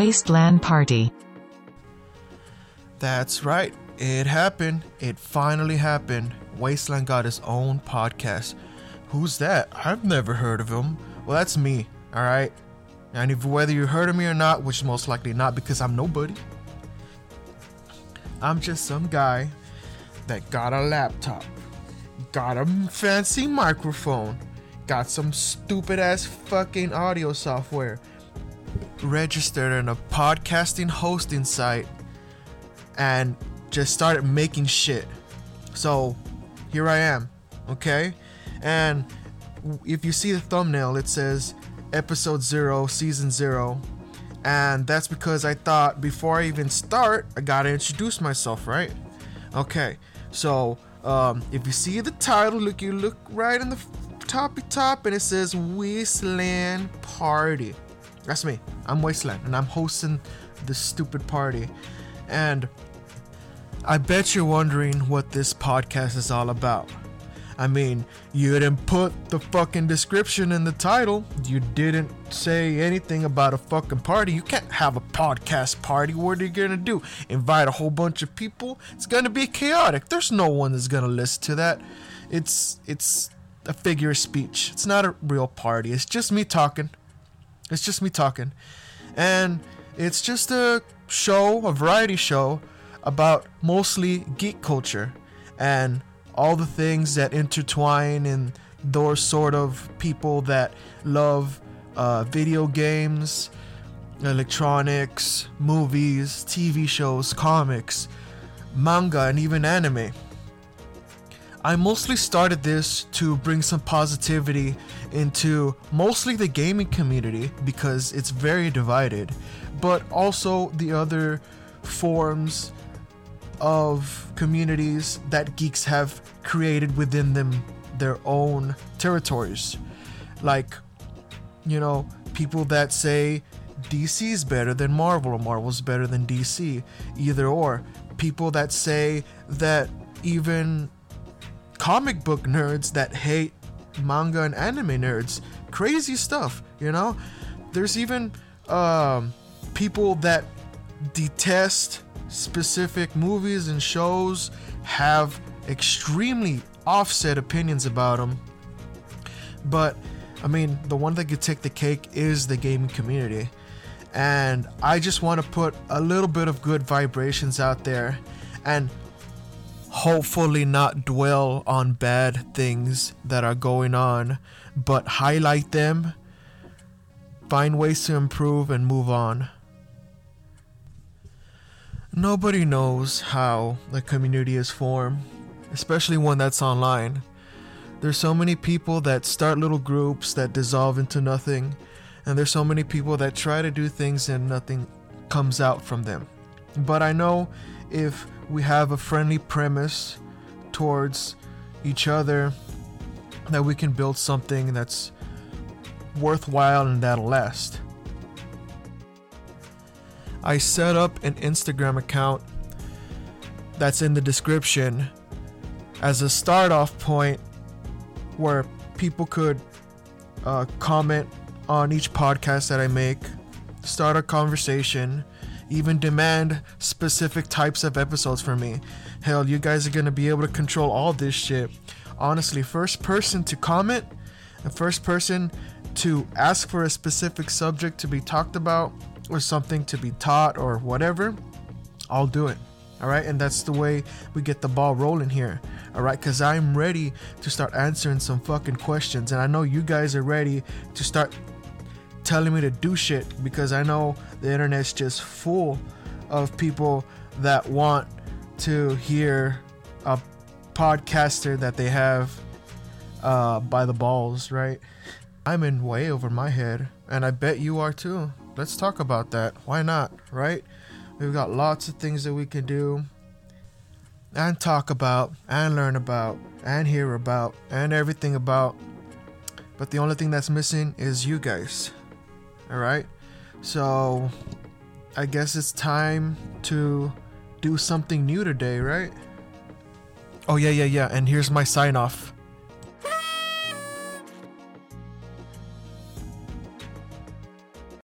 WaysteLAN Party. That's right. It happened. It finally happened. WaysteLAN got his own podcast. Who's that? I've never heard of him. Well, that's me, alright? And if whether you heard of me or not, which most likely not because I'm nobody, I'm just some guy that got a laptop, got a fancy microphone, got some stupid ass fucking audio software, registered in a podcasting hosting site, and just started making shit. So here I am, okay? And if you see the thumbnail, it says episode zero, season zero. And that's because I thought before I even start, I gotta introduce myself, right? Okay, so um, if you see the title, look, you look right in the toppy top, and it says WaysteLAN Party. That's me. I'm WaysteLAN, and I'm hosting this stupid party. And I bet you're wondering what this podcast is all about. I mean, you didn't put the fucking description in the title. You didn't say anything about a fucking party. You can't have a podcast party. What are you gonna do? Invite a whole bunch of people? It's gonna be chaotic. There's no one that's gonna listen to that. It's it's a figure of speech. It's not a real party. It's just me talking. It's just me talking. And it's just a show, a variety show about mostly geek culture and all the things that intertwine in those sort of people that love uh, video games, electronics, movies, TV shows, comics, manga, and even anime. I mostly started this to bring some positivity into mostly the gaming community because it's very divided, but also the other forms of communities that geeks have created within them their own territories. Like, you know, people that say DC is better than Marvel or Marvel's better than DC, either or. People that say that even comic book nerds that hate manga and anime nerds, crazy stuff, you know? There's even um, people that detest specific movies and shows have extremely offset opinions about them. But I mean, the one that could take the cake is the gaming community. And I just want to put a little bit of good vibrations out there and hopefully not dwell on bad things that are going on, but highlight them, find ways to improve, and move on. Nobody knows how the community is formed, especially one that's online. There's so many people that start little groups that dissolve into nothing, and there's so many people that try to do things and nothing comes out from them. But I know if we have a friendly premise towards each other, that we can build something that's worthwhile and that'll last. I set up an Instagram account that's in the description as a start off point where people could uh, comment on each podcast that I make, start a conversation, even demand specific types of episodes from me. Hell, you guys are gonna be able to control all this shit. Honestly, first person to comment and first person to ask for a specific subject to be talked about or something to be taught or whatever, I'll do it. All right, and that's the way we get the ball rolling here. All right, because I'm ready to start answering some fucking questions, and I know you guys are ready to start telling me to do shit because I know the internet's just full of people that want to hear a podcaster that they have uh, by the balls, right? I'm in way over my head, and I bet you are too let's talk about that. Why not, right? We've got lots of things that we can do and talk about and learn about and hear about and everything about. But the only thing that's missing is you guys. All right? So I guess it's time to do something new today, right? Oh, yeah, yeah, yeah. And here's my sign off.